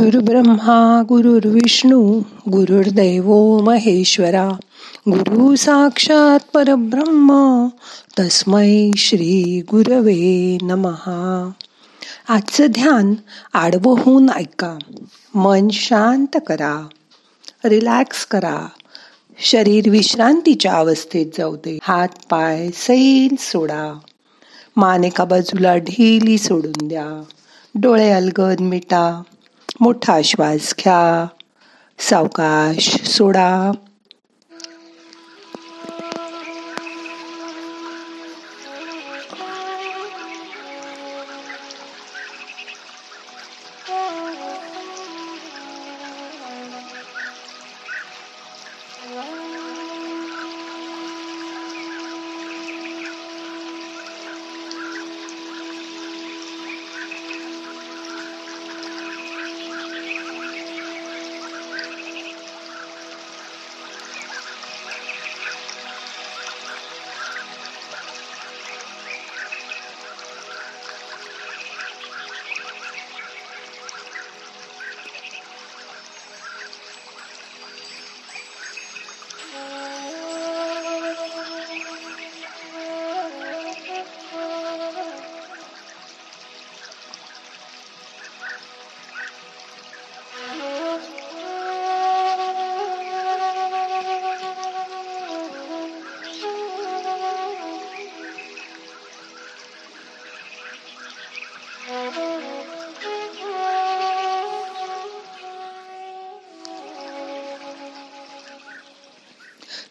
गुरुर्ब्रह्मा गुरुर्विष्णू गुरुर्दैव महेश्वरा गुरु साक्षात परब्रह्म तस्मै श्री गुरवे नमहा आजचं ध्यान आडवं होऊन ऐका. मन शांत करा. रिलॅक्स करा. शरीर विश्रांतीच्या अवस्थेत जाऊ दे. हात पाय सैल सोडा. मान एका बाजूला ढिली सोडून द्या. डोळे अलगद मिटा. मोठा श्वास घ्या सावकाश सोडा.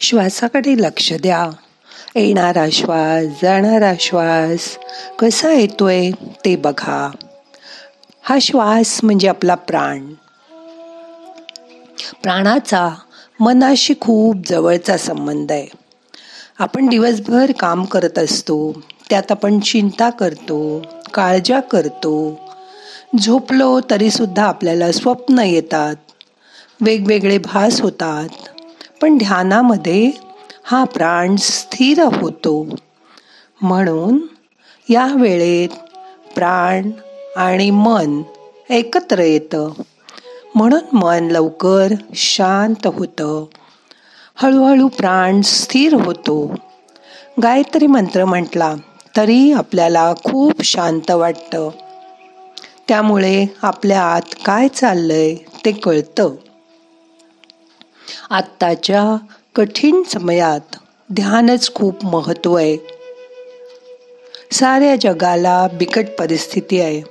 श्वासाकडे लक्ष द्या. येणारा श्वास जाणारा श्वास कसा येतोय ते बघा. हा श्वास म्हणजे आपला प्राण. प्राणाचा मनाशी खूप जवळचा संबंध आहे. आपण दिवसभर काम करत असतो त्यात आपण चिंता करतो काळजा करतो. झोपलो तरीसुद्धा आपल्याला स्वप्न येतात. वेगवेगळे भास होतात. पण ध्यानामध्ये हा प्राण स्थिर होतो. म्हणून या वेळेत प्राण आणि मन एकत्र येतं. म्हणून मन लवकर शांत होतं. हळूहळू प्राण स्थिर होतो. गायत्री मंत्र म्हटला तरी आपल्याला खूप शांत वाटतं. त्यामुळे आपल्या आत काय चाललंय ते कळतं. आत्ताच्या कठीण समयात ध्यानच खूप महत्त्व आहे. साऱ्या जगाला बिकट परिस्थिती आहे.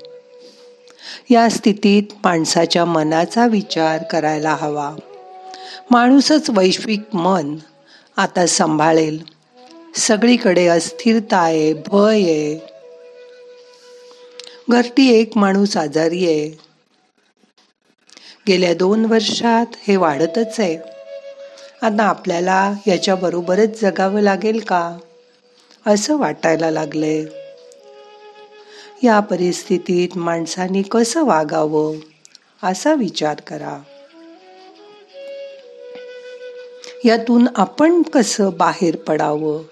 या स्थितीत माणसाच्या मनाचा विचार करायला हवा. माणूसच वैश्विक मन आता सांभाळेल. सगळीकडे अस्थिरता आहे भय आहे. घरटी एक माणूस आजारी आहे. गेल्या दोन वर्षात हे वाढतच आहे. आता आपल्याला याच्या बरोबरच जगावं लागेल का? असं वाटायला लागलंय. या परिस्थितीत माणसांनी कसं वागावं? असा विचार करा. यातून आपण कसं बाहेर पडावं?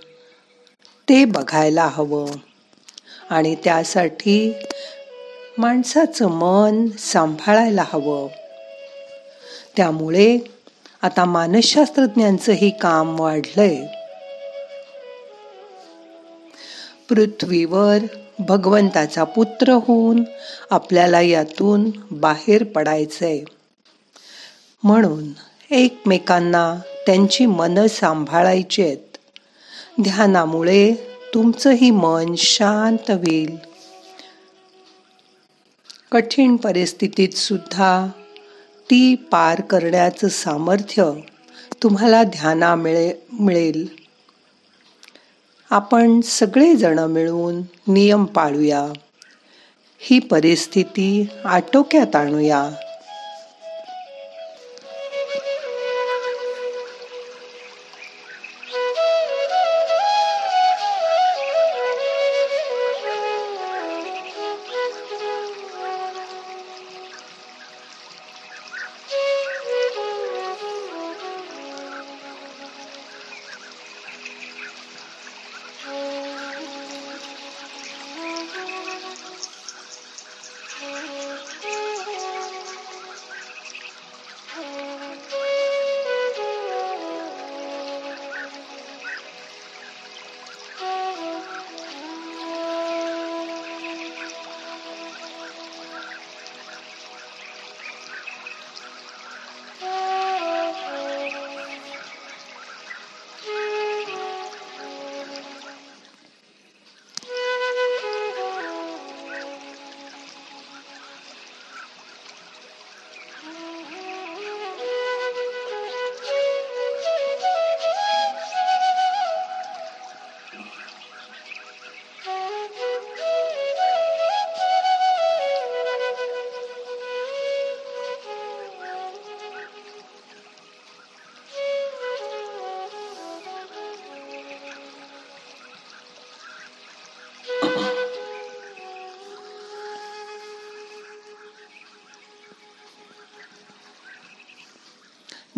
ते बघायला हवं. आणि त्यासाठी माणसाचं मन सांभाळायला हवं. त्यामुळे आता मानसशास्त्रज्ञांचंही काम वाढलंय. पृथ्वीवर भगवंताचा पुत्र होऊन आपल्याला यातून बाहेर पडायचंय. म्हणून एकमेकांना त्यांची मन सांभाळायची आहेत. ध्यानामुळे तुमचंही मन शांत होईल. कठीण परिस्थितीत सुद्धा ती पार करण्याचं सामर्थ्य तुम्हाला ध्याना मिळे मिळेल. आपण सगळेजण मिळून नियम पाळूया. ही परिस्थिती आटोक्यात आणूया.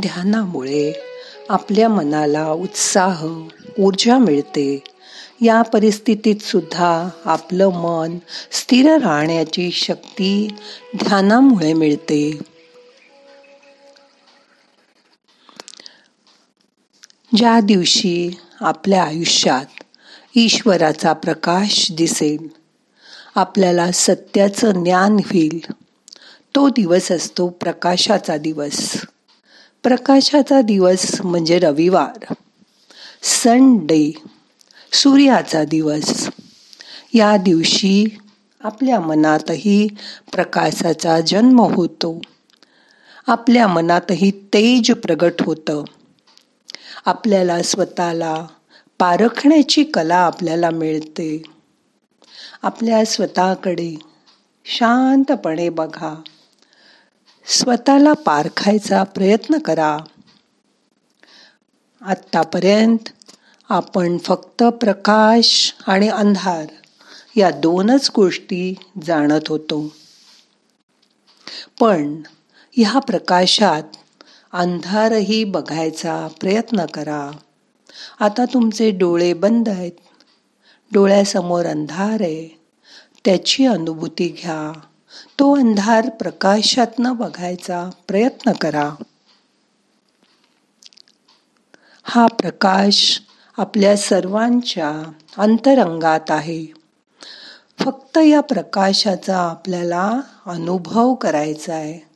ध्यानामुळे आपल्या मनाला उत्साह ऊर्जा मिळते. या परिस्थितीत सुद्धा आपलं मन स्थिर राहण्याची शक्ती ध्यानामुळे मिळते. ज्या दिवशी आपल्या आयुष्यात ईश्वराचा प्रकाश दिसेल आपल्याला सत्याचं ज्ञान होईल तो दिवस असतो प्रकाशाचा दिवस. प्रकाशाचा दिवस म्हणजे रविवार. संडे सूर्याचा दिवस. या दिवशी आपल्या मनातही प्रकाशाचा जन्म होतो. आपल्या मनातही तेज प्रगट होतं. आपल्याला स्वतःला पारखण्याची कला आपल्याला मिळते. आपल्या स्वतःकडे शांतपणे बघा. स्वतःला पारखायचा प्रयत्न करा. आत्तापर्यंत आपण फक्त प्रकाश आणि अंधार या दोनच गोष्टी जाणत होतो. पण ह्या प्रकाशात अंधारही बघायचा प्रयत्न करा. आता तुमचे डोळे बंद आहेत. डोळ्यासमोर अंधार आहे. त्याची अनुभूती घ्या. तो अंधार प्रकाशातनं बघायचा प्रयत्न करा. हा प्रकाश आपल्या सर्वांच्या अंतरंगात आहे. फक्त या प्रकाशाचा आपल्याला अनुभव करायचा आहे.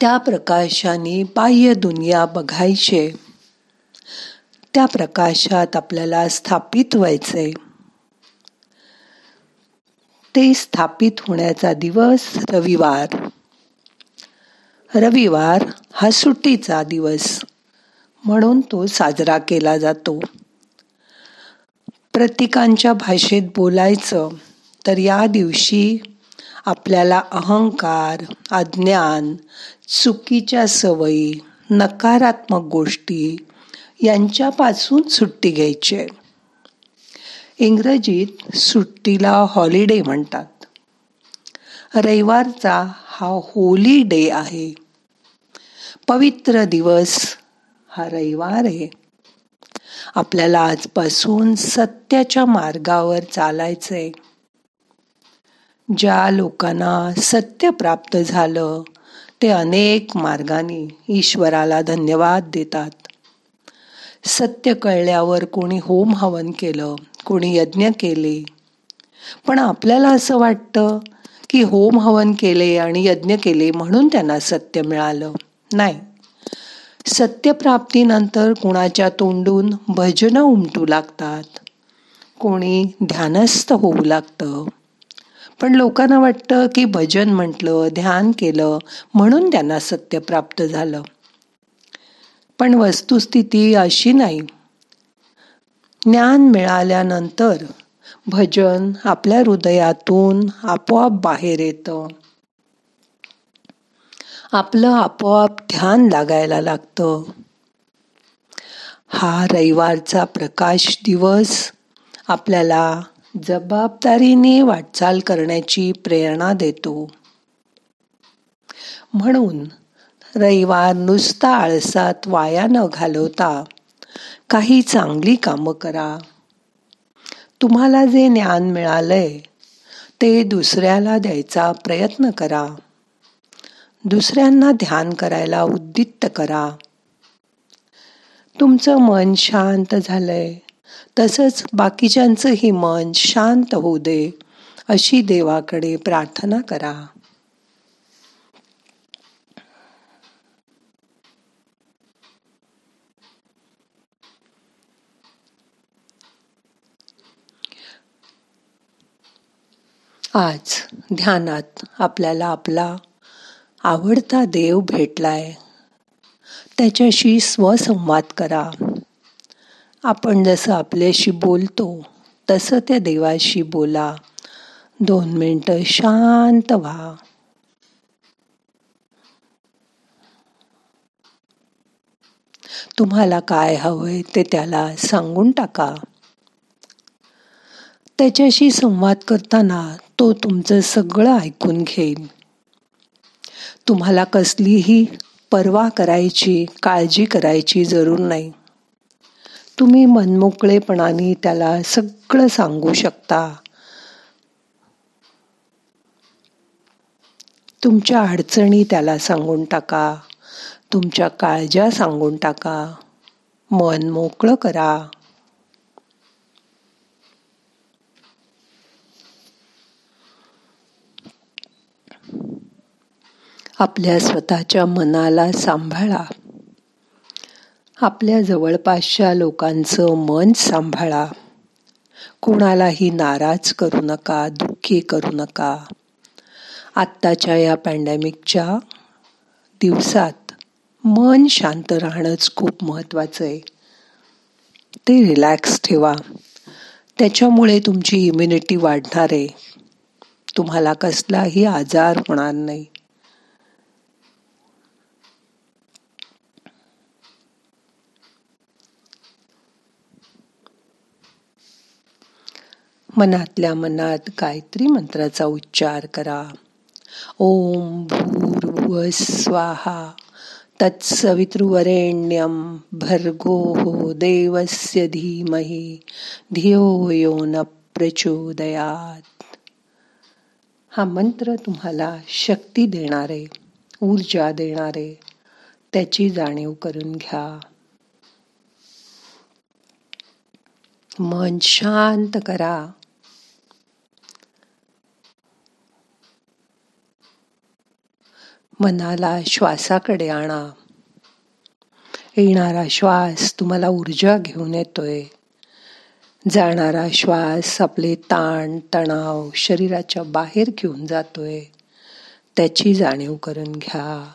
त्या प्रकाशाने बाह्य दुनिया बघायचे. त्या प्रकाशात आपल्याला स्थापित व्हायचे ते स्थापित होण्याचा दिवस रविवार. रविवार हा सुट्टीचा दिवस म्हणून तो साजरा केला जातो. प्रतीकांच्या भाषेत बोलायचं तर या दिवशी आपल्याला अहंकार अज्ञान चुकीच्या सवयी नकारात्मक गोष्टी यांच्यापासून सुट्टी घ्यायची आहे. इंग्रजीत सुट्टीला हॉलिडे म्हणतात. रविवारचा हा होली डे आहे. पवित्र दिवस हा रविवार आहे. आपल्याला आजपासून सत्याच्या मार्गावर चालायचंय. ज्या लोकांना सत्य प्राप्त झालं ते अनेक मार्गाने ईश्वराला धन्यवाद देतात. सत्य कळल्यावर कोणी होम हवन केलं कोणी यज्ञ केले. पण आपल्याला असं वाटतं की होम हवन केले आणि यज्ञ केले म्हणून त्यांना सत्य मिळालं. नाही. सत्यप्राप्तीनंतर कुणाच्या तोंडून भजनं उमटू लागतात. कोणी ध्यानस्थ होऊ लागतं. पण लोकांना वाटतं की भजन म्हटलं ध्यान केलं म्हणून त्यांना सत्य प्राप्त झालं. पण वस्तुस्थिती अशी नाही. ज्ञान मिळाल्यानंतर भजन आपल्या हृदयातून आपोआप बाहेर येतं. आपलं आपोआप ध्यान लागायला लागतं. हा रविवारचा प्रकाश दिवस आपल्याला जबाबदारीने वाटचाल करण्याची प्रेरणा देतो. म्हणून रविवार नुसता आळसात वाया न घालवता काही चांगली कामं करा. तुम्हाला जे ज्ञान मिळालंय ते दुसऱ्याला द्यायचा प्रयत्न करा. दुसऱ्यांना ध्यान करायला उद्दित्त करा. तुमचं मन शांत झालंय तसंच बाकीच्यांचंही मन शांत होऊ दे अशी देवाकडे प्रार्थना करा. आज ध्यानात आपल्याला आपला आवडता देव भेटलाय. त्याच्याशी स्वसंवाद करा. आपण जसं आपल्याशी बोलतो तसं त्या देवाशी बोला. दोन मिनटं शांत व्हा. तुम्हाला काय हवंय ते त्याला सांगून टाका. त्याच्याशी संवाद करताना तो तुमचं सगळं ऐकून घेईल. तुम्हाला कसलीही पर्वा करायची काळजी करायची जरूर नाही. तुम्ही मनमोकळेपणाने त्याला सगळं सांगू शकता. तुमच्या अडचणी त्याला सांगून टाका. तुमच्या काळज्या सांगून टाका. मन मोकळं करा. आपल्या स्वतःच्या मनाला सांभाळा. आपल्या जवळपासच्या लोकांचं मन सांभाळा. कोणालाही नाराज करू नका दुःखी करू नका. आत्ताच्या या पॅन्डेमिकच्या दिवसात मन शांत राहणंच खूप महत्त्वाचं आहे. ते रिलॅक्स ठेवा. त्याच्यामुळे तुमची इम्युनिटी वाढणार आहे. तुम्हाला कसलाही आजार होणार नाही. मनातल्या मनात गायत्री मंत्राचा उच्चार करा. ओम भूर्भुव स्वाहा. तत्सवितृवरेण्यम भर्गो हो देवस्य धीमहि. धियो यो न प्रचोदयात. हा मंत्र तुम्हाला शक्ती देणारे ऊर्जा देणारे त्याची जाणीव करून घ्या. मन शांत करा. मनाला श्वासाकडे आणा. येणारा श्वास तुम्हाला ऊर्जा घेऊन येतोय. जाणारा श्वास आपले ताण तणाव शरीराच्या बाहेर घेऊन जातोय. त्याची जाणीव करून घ्या.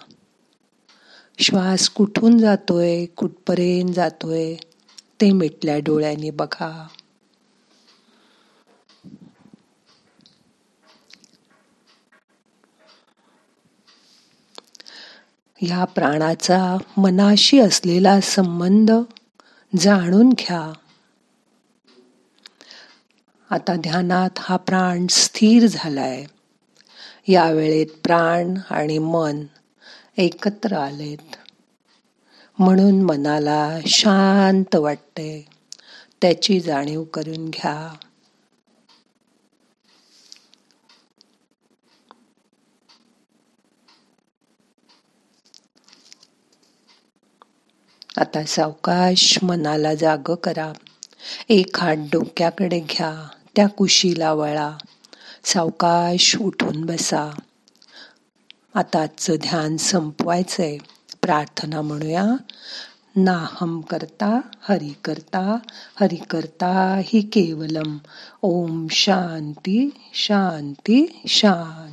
श्वास कुठून जातोय कुठपर्यंत जातोय ते मिटल्या डोळ्यांनी बघा. ह्या प्राणाचा मनाशी असलेला संबंध जाणून घ्या. आता ध्यानात हा प्राण स्थिर झालाय. या वेळेत प्राण आणि मन एकत्र आलेत. म्हणून मनाला शांत वाटते. त्याची जाणीव करून घ्या. आता सावकाश मनाला जाग करा. एक हात डोक्याकडे घ्या त्या कुशीला वळा. सावकाश उठून बसा. आता आजचं ध्यान संपवायचंय. प्रार्थना म्हणूया. नाहम करता हरि करता हरि करता हि केवलम. ओम शांती शांती शांती.